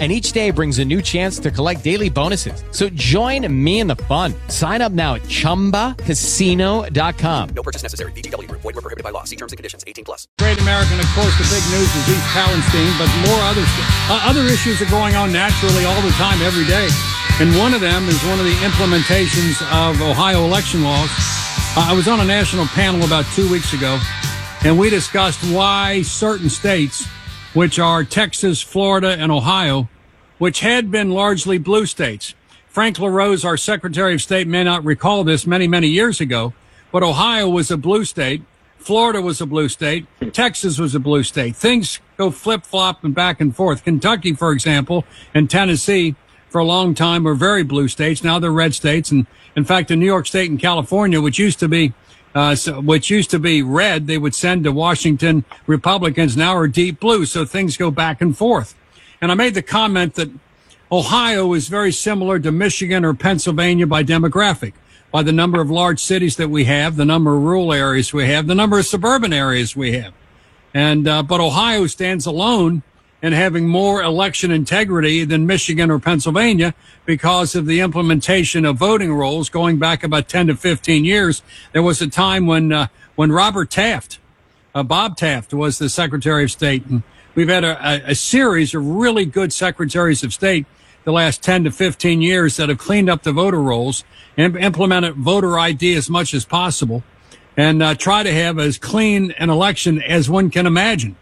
and each day brings a new chance to collect daily bonuses. So join me in the fun. Sign up now at ChumbaCasino.com. No purchase necessary. VGW. Void were prohibited by law. See terms and conditions. 18 plus. Great American, of course, the big news is East Palestine, but more other, uh, other issues are going on naturally all the time, every day. And one of them is one of the implementations of Ohio election laws. Uh, I was on a national panel about two weeks ago, and we discussed why certain states – which are Texas, Florida, and Ohio, which had been largely blue states. Frank LaRose, our Secretary of State, may not recall this many, many years ago, but Ohio was a blue state. Florida was a blue state. Texas was a blue state. Things go flip flop and back and forth. Kentucky, for example, and Tennessee for a long time were very blue states. Now they're red states. And in fact, in New York State and California, which used to be uh, so, which used to be red, they would send to Washington Republicans now are deep blue. So things go back and forth. And I made the comment that Ohio is very similar to Michigan or Pennsylvania by demographic, by the number of large cities that we have, the number of rural areas we have, the number of suburban areas we have. And, uh, but Ohio stands alone and having more election integrity than Michigan or Pennsylvania because of the implementation of voting rolls going back about 10 to 15 years. There was a time when, uh, when Robert Taft, uh, Bob Taft was the Secretary of State. And we've had a, a series of really good secretaries of state the last 10 to 15 years that have cleaned up the voter rolls and implemented voter ID as much as possible and uh, try to have as clean an election as one can imagine.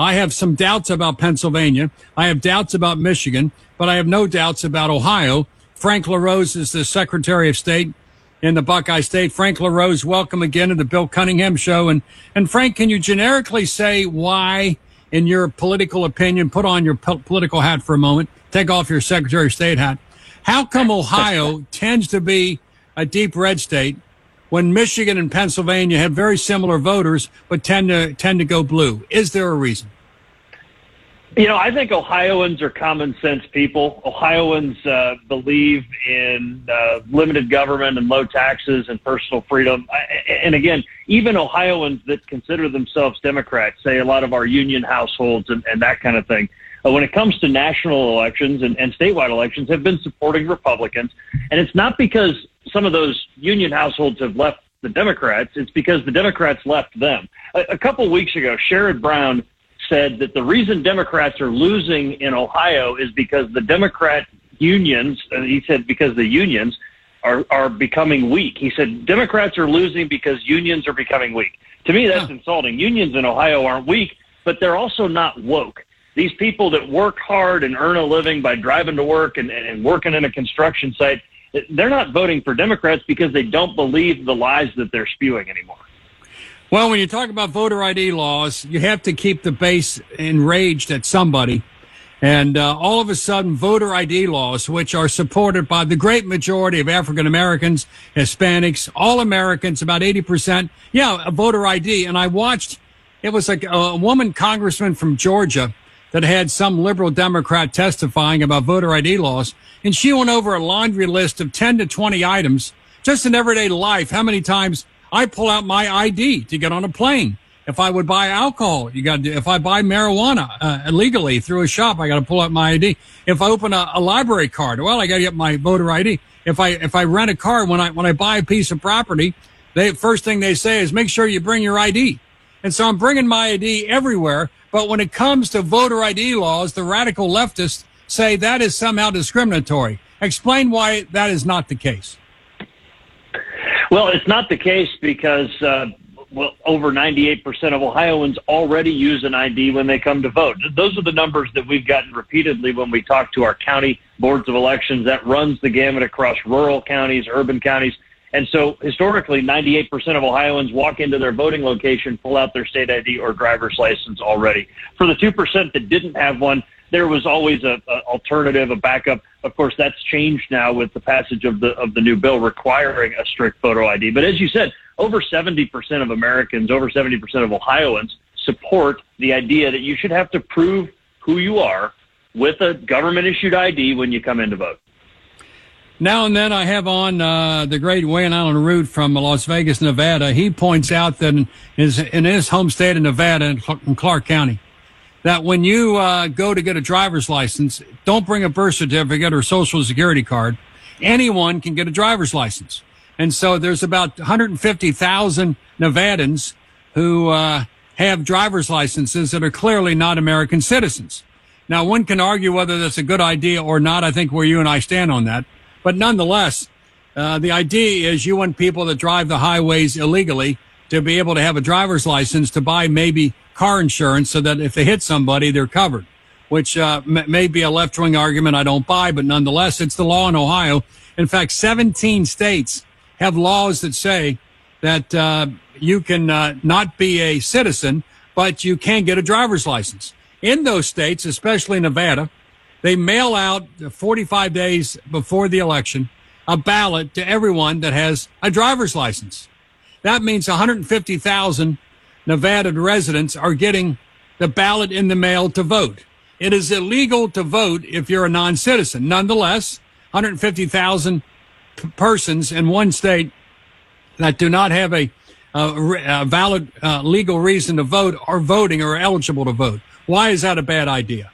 I have some doubts about Pennsylvania. I have doubts about Michigan, but I have no doubts about Ohio. Frank LaRose is the Secretary of State in the Buckeye State. Frank LaRose, welcome again to the Bill Cunningham Show. And, and Frank, can you generically say why, in your political opinion, put on your po- political hat for a moment, take off your Secretary of State hat. How come Ohio tends to be a deep red state when Michigan and Pennsylvania have very similar voters but tend to tend to go blue? Is there a reason? You know, I think Ohioans are common sense people. Ohioans uh, believe in uh, limited government and low taxes and personal freedom. And again, even Ohioans that consider themselves Democrats, say a lot of our union households and, and that kind of thing, uh, when it comes to national elections and, and statewide elections, have been supporting Republicans. And it's not because some of those union households have left the Democrats, it's because the Democrats left them. A, a couple of weeks ago, Sherrod Brown said that the reason Democrats are losing in Ohio is because the Democrat unions, uh, he said because the unions are, are becoming weak. He said Democrats are losing because unions are becoming weak. To me, that's huh. insulting. Unions in Ohio aren't weak, but they're also not woke. These people that work hard and earn a living by driving to work and, and working in a construction site, they're not voting for Democrats because they don't believe the lies that they're spewing anymore. Well, when you talk about voter ID laws, you have to keep the base enraged at somebody. And uh, all of a sudden, voter ID laws, which are supported by the great majority of African Americans, Hispanics, all Americans, about 80%, yeah, a voter ID. And I watched, it was like a woman congressman from Georgia that had some liberal Democrat testifying about voter ID laws. And she went over a laundry list of 10 to 20 items just in everyday life. How many times I pull out my ID to get on a plane. If I would buy alcohol, you got to, if I buy marijuana uh, illegally through a shop, I got to pull out my ID. If I open a, a library card, well, I got to get my voter ID. If I, if I rent a car, when I, when I buy a piece of property, they, first thing they say is make sure you bring your ID. And so I'm bringing my ID everywhere. But when it comes to voter ID laws, the radical leftists say that is somehow discriminatory. Explain why that is not the case. Well, it's not the case because uh, well, over 98% of Ohioans already use an ID when they come to vote. Those are the numbers that we've gotten repeatedly when we talk to our county boards of elections. That runs the gamut across rural counties, urban counties. And so historically, 98% of Ohioans walk into their voting location, pull out their state ID or driver's license already. For the 2% that didn't have one, there was always a, a, alternative, a backup. Of course, that's changed now with the passage of the of the new bill requiring a strict photo ID. But as you said, over 70% of Americans, over 70% of Ohioans support the idea that you should have to prove who you are with a government issued ID when you come in to vote. Now and then I have on uh, the great Wayne Allyn Root from Las Vegas, Nevada. He points out that in his, in his home state of Nevada, in Clark County, that when you uh, go to get a driver's license, don't bring a birth certificate or social security card. Anyone can get a driver's license. And so there's about 150,000 Nevadans who uh, have driver's licenses that are clearly not American citizens. Now, one can argue whether that's a good idea or not. I think where you and I stand on that. But nonetheless, uh, the idea is you want people that drive the highways illegally to be able to have a driver's license to buy maybe car insurance so that if they hit somebody, they're covered, which uh, may be a left wing argument I don't buy, but nonetheless, it's the law in Ohio. In fact, 17 states have laws that say that uh, you can uh, not be a citizen, but you can get a driver's license. In those states, especially Nevada, they mail out 45 days before the election a ballot to everyone that has a driver's license. That means 150,000 Nevada residents are getting the ballot in the mail to vote. It is illegal to vote if you're a non-citizen. Nonetheless, 150,000 p- persons in one state that do not have a, a valid uh, legal reason to vote are voting or eligible to vote. Why is that a bad idea?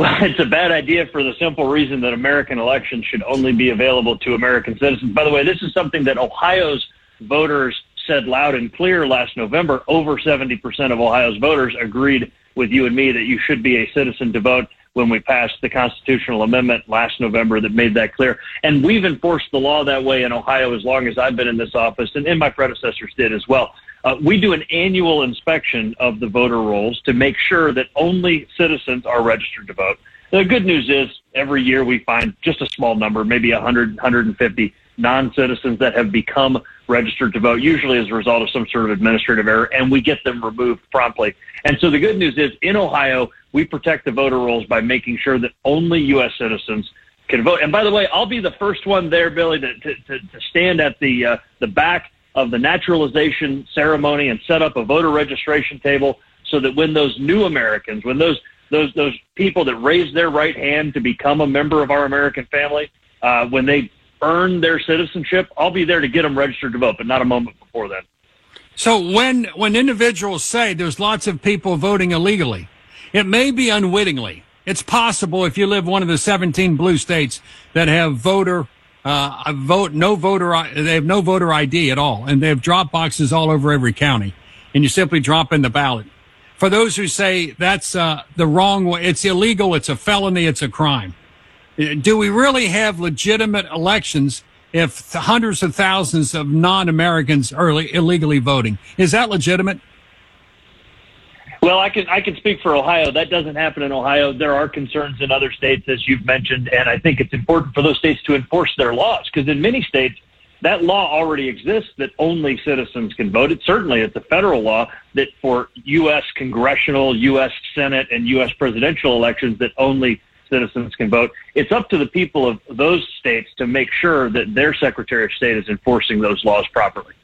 Well, it's a bad idea for the simple reason that American elections should only be available to American citizens. By the way, this is something that Ohio's voters said loud and clear last November. Over 70% of Ohio's voters agreed with you and me that you should be a citizen to vote when we passed the constitutional amendment last November that made that clear. And we've enforced the law that way in Ohio as long as I've been in this office, and, and my predecessors did as well. Uh, we do an annual inspection of the voter rolls to make sure that only citizens are registered to vote. The good news is every year we find just a small number, maybe 100, 150 non-citizens that have become registered to vote, usually as a result of some sort of administrative error, and we get them removed promptly. And so the good news is in Ohio, we protect the voter rolls by making sure that only U.S. citizens can vote. And by the way, I'll be the first one there, Billy, to, to, to stand at the, uh, the back of the naturalization ceremony and set up a voter registration table so that when those new Americans, when those those those people that raise their right hand to become a member of our American family, uh, when they earn their citizenship, I'll be there to get them registered to vote, but not a moment before then. So when when individuals say there's lots of people voting illegally, it may be unwittingly. It's possible if you live one of the 17 blue states that have voter uh, a vote, no voter, they have no voter ID at all, and they have drop boxes all over every county, and you simply drop in the ballot. For those who say that's uh, the wrong way, it's illegal, it's a felony, it's a crime. Uh, do we really have legitimate elections if hundreds of thousands of non-Americans are illegally voting? Is that legitimate? Well, I can I can speak for Ohio. That doesn't happen in Ohio. There are concerns in other states, as you've mentioned, and I think it's important for those states to enforce their laws because in many states that law already exists that only citizens can vote. It certainly it's a federal law that for U.S. congressional, U.S. Senate, and U.S. presidential elections that only citizens can vote. It's up to the people of those states to make sure that their Secretary of State is enforcing those laws properly.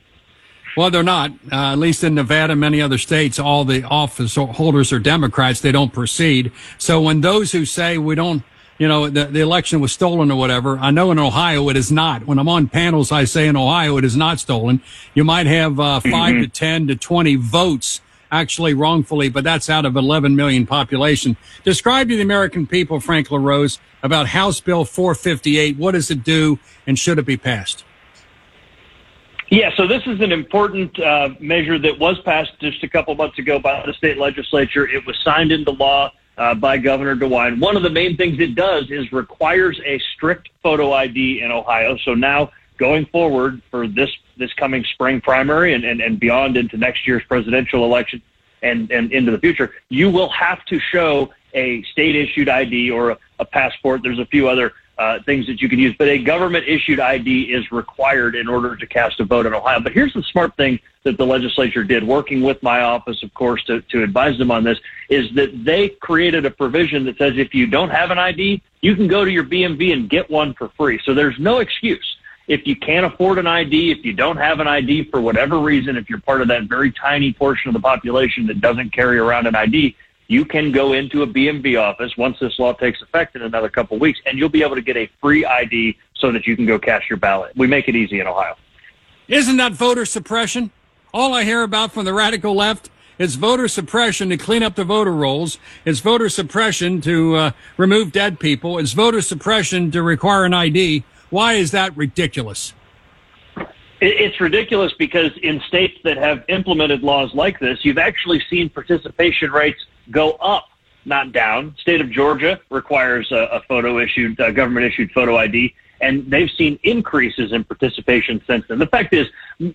Well, they're not. Uh, at least in Nevada, and many other states, all the office holders are Democrats. They don't proceed. So when those who say we don't, you know, the, the election was stolen or whatever, I know in Ohio it is not. When I'm on panels, I say in Ohio it is not stolen. You might have uh, 5 mm-hmm. to 10 to 20 votes actually wrongfully, but that's out of 11 million population. Describe to the American people, Frank LaRose, about House Bill 458. What does it do and should it be passed? Yeah, so this is an important uh, measure that was passed just a couple months ago by the state legislature. It was signed into law uh, by Governor DeWine. One of the main things it does is requires a strict photo ID in Ohio. So now going forward for this this coming spring primary and, and, and beyond into next year's presidential election and, and into the future, you will have to show a state issued ID or a, a passport. There's a few other uh, things that you can use, but a government issued ID is required in order to cast a vote in Ohio. But here's the smart thing that the legislature did, working with my office, of course, to, to advise them on this, is that they created a provision that says if you don't have an ID, you can go to your BMV and get one for free. So there's no excuse. if you can't afford an ID, if you don't have an ID for whatever reason, if you're part of that very tiny portion of the population that doesn't carry around an ID, you can go into a BMV office once this law takes effect in another couple of weeks, and you'll be able to get a free ID so that you can go cast your ballot. We make it easy in Ohio. Isn't that voter suppression? All I hear about from the radical left is voter suppression to clean up the voter rolls. It's voter suppression to uh, remove dead people. It's voter suppression to require an ID. Why is that ridiculous? It's ridiculous because in states that have implemented laws like this, you've actually seen participation rates go up, not down. State of Georgia requires a, a photo issued, government issued photo ID and they've seen increases in participation since then. The fact is,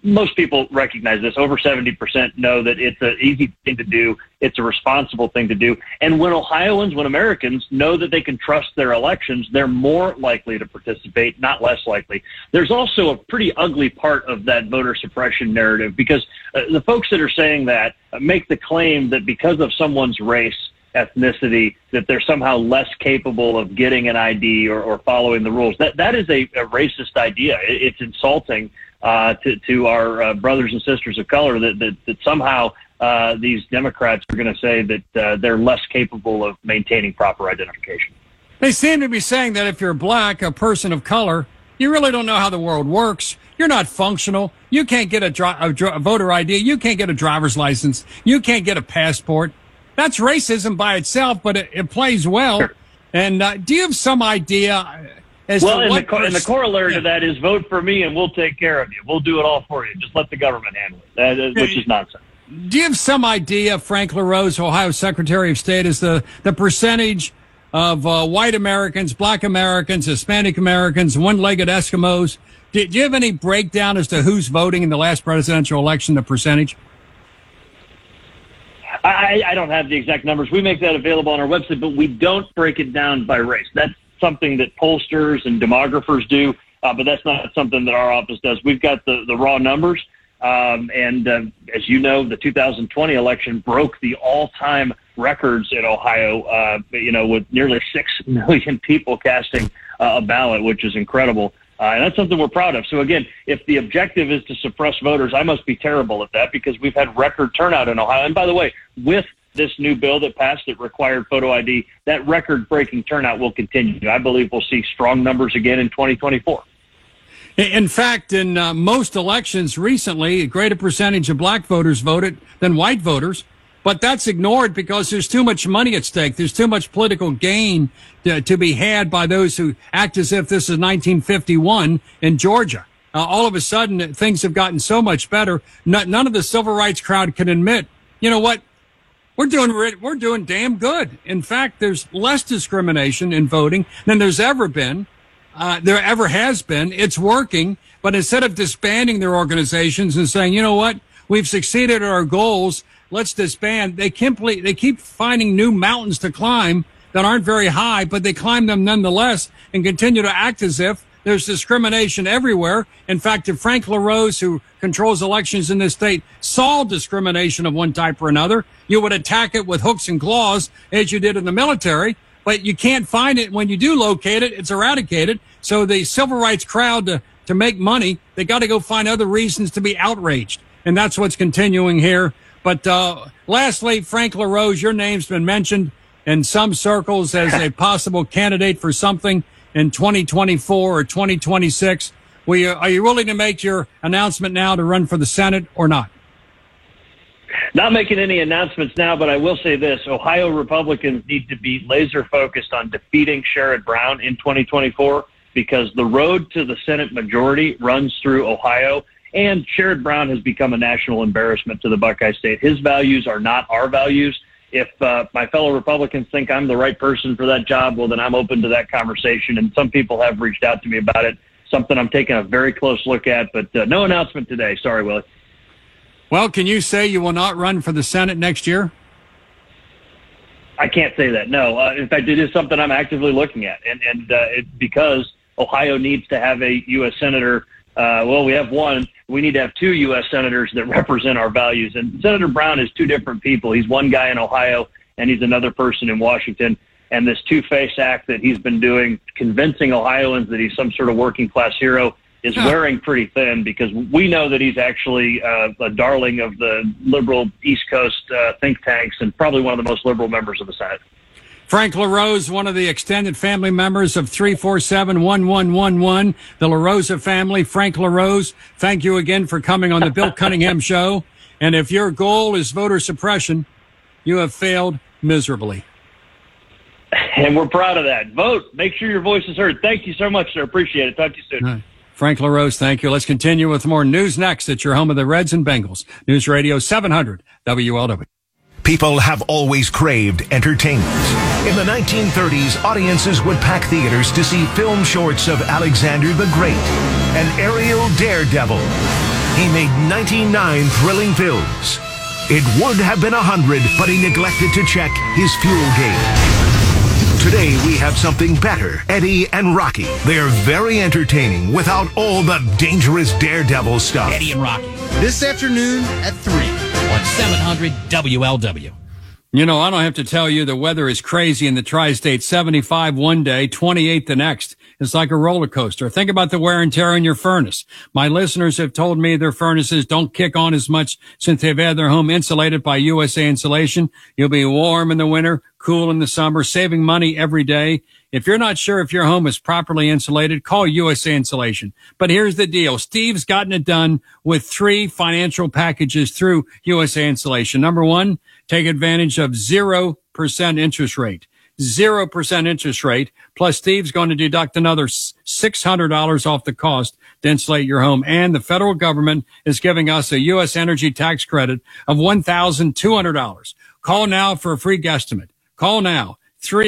most people recognize this. Over 70% know that it's an easy thing to do. It's a responsible thing to do. And when Ohioans, when Americans know that they can trust their elections, they're more likely to participate, not less likely. There's also a pretty ugly part of that voter suppression narrative because uh, the folks that are saying that make the claim that because of someone's race, ethnicity that they're somehow less capable of getting an ID or, or following the rules. That that is a, a racist idea. It, it's insulting uh, to to our uh, brothers and sisters of color that that, that somehow uh, these Democrats are going to say that uh, they're less capable of maintaining proper identification. They seem to be saying that if you're black, a person of color, you really don't know how the world works. You're not functional. You can't get a, dri- a, dri- a voter ID. You can't get a driver's license. You can't get a passport. That's racism by itself, but it, it plays well. Sure. And uh, do you have some idea as well, to and what? The, and the corollary yeah. to that is vote for me, and we'll take care of you. We'll do it all for you. Just let the government handle it, that is, which is nonsense. Do you have some idea, Frank LaRose, Ohio Secretary of State, is the the percentage of uh, white Americans, black Americans, Hispanic Americans, one-legged Eskimos? Do, do you have any breakdown as to who's voting in the last presidential election? The percentage? I, I don't have the exact numbers. We make that available on our website, but we don't break it down by race. That's something that pollsters and demographers do, uh, but that's not something that our office does. We've got the, the raw numbers. Um, and uh, as you know, the 2020 election broke the all-time records in Ohio. Uh, you know, with nearly six million people casting uh, a ballot, which is incredible. Uh, and that's something we're proud of. So again, if the objective is to suppress voters, I must be terrible at that because we've had record turnout in Ohio. And by the way, with this new bill that passed that required photo ID, that record breaking turnout will continue. I believe we'll see strong numbers again in 2024. In fact, in uh, most elections recently, a greater percentage of black voters voted than white voters. But that's ignored because there's too much money at stake. There's too much political gain to, to be had by those who act as if this is 1951 in Georgia. Uh, all of a sudden, things have gotten so much better. none of the civil rights crowd can admit, you know what? We're doing, we're doing damn good. In fact, there's less discrimination in voting than there's ever been. Uh, there ever has been. It's working. But instead of disbanding their organizations and saying, you know what? We've succeeded at our goals let's disband. They keep, they keep finding new mountains to climb that aren't very high, but they climb them nonetheless and continue to act as if there's discrimination everywhere. In fact, if Frank LaRose, who controls elections in this state, saw discrimination of one type or another, you would attack it with hooks and claws as you did in the military. But you can't find it. When you do locate it, it's eradicated. So the civil rights crowd to, to make money, they got to go find other reasons to be outraged. And that's what's continuing here but uh, lastly, Frank LaRose, your name's been mentioned in some circles as a possible candidate for something in 2024 or 2026. You, are you willing to make your announcement now to run for the Senate or not? Not making any announcements now, but I will say this Ohio Republicans need to be laser focused on defeating Sherrod Brown in 2024 because the road to the Senate majority runs through Ohio. And Sherrod Brown has become a national embarrassment to the Buckeye State. His values are not our values. If uh, my fellow Republicans think I'm the right person for that job, well, then I'm open to that conversation. And some people have reached out to me about it. Something I'm taking a very close look at, but uh, no announcement today. Sorry, Willie. Well, can you say you will not run for the Senate next year? I can't say that. No. Uh, in fact, it is something I'm actively looking at, and and uh, it, because Ohio needs to have a U.S. senator uh, well, we have one. We need to have two U.S. senators that represent our values. And Senator Brown is two different people. He's one guy in Ohio, and he's another person in Washington. And this two-face act that he's been doing, convincing Ohioans that he's some sort of working class hero, is wearing pretty thin because we know that he's actually uh, a darling of the liberal East Coast uh, think tanks and probably one of the most liberal members of the Senate. Frank LaRose, one of the extended family members of 347-1111, the LaRosa family. Frank LaRose, thank you again for coming on the Bill Cunningham Show. And if your goal is voter suppression, you have failed miserably. And we're proud of that. Vote. Make sure your voice is heard. Thank you so much, sir. Appreciate it. Talk to you soon. Right. Frank LaRose, thank you. Let's continue with more news next at your home of the Reds and Bengals. News Radio 700 WLW. People have always craved entertainment. In the 1930s, audiences would pack theaters to see film shorts of Alexander the Great, an aerial daredevil. He made 99 thrilling films. It would have been 100, but he neglected to check his fuel gauge. Today we have something better. Eddie and Rocky. They're very entertaining without all the dangerous daredevil stuff. Eddie and Rocky. This afternoon at 3 on 700 WLW. You know, I don't have to tell you the weather is crazy in the tri-state. 75 one day, 28 the next. It's like a roller coaster. Think about the wear and tear on your furnace. My listeners have told me their furnaces don't kick on as much since they've had their home insulated by USA Insulation. You'll be warm in the winter, cool in the summer, saving money every day. If you're not sure if your home is properly insulated, call USA Insulation. But here's the deal. Steve's gotten it done with three financial packages through USA Insulation. Number one, take advantage of 0% interest rate. 0% interest rate. Plus Steve's going to deduct another $600 off the cost to insulate your home. And the federal government is giving us a U.S. energy tax credit of $1,200. Call now for a free guesstimate. Call now. Three.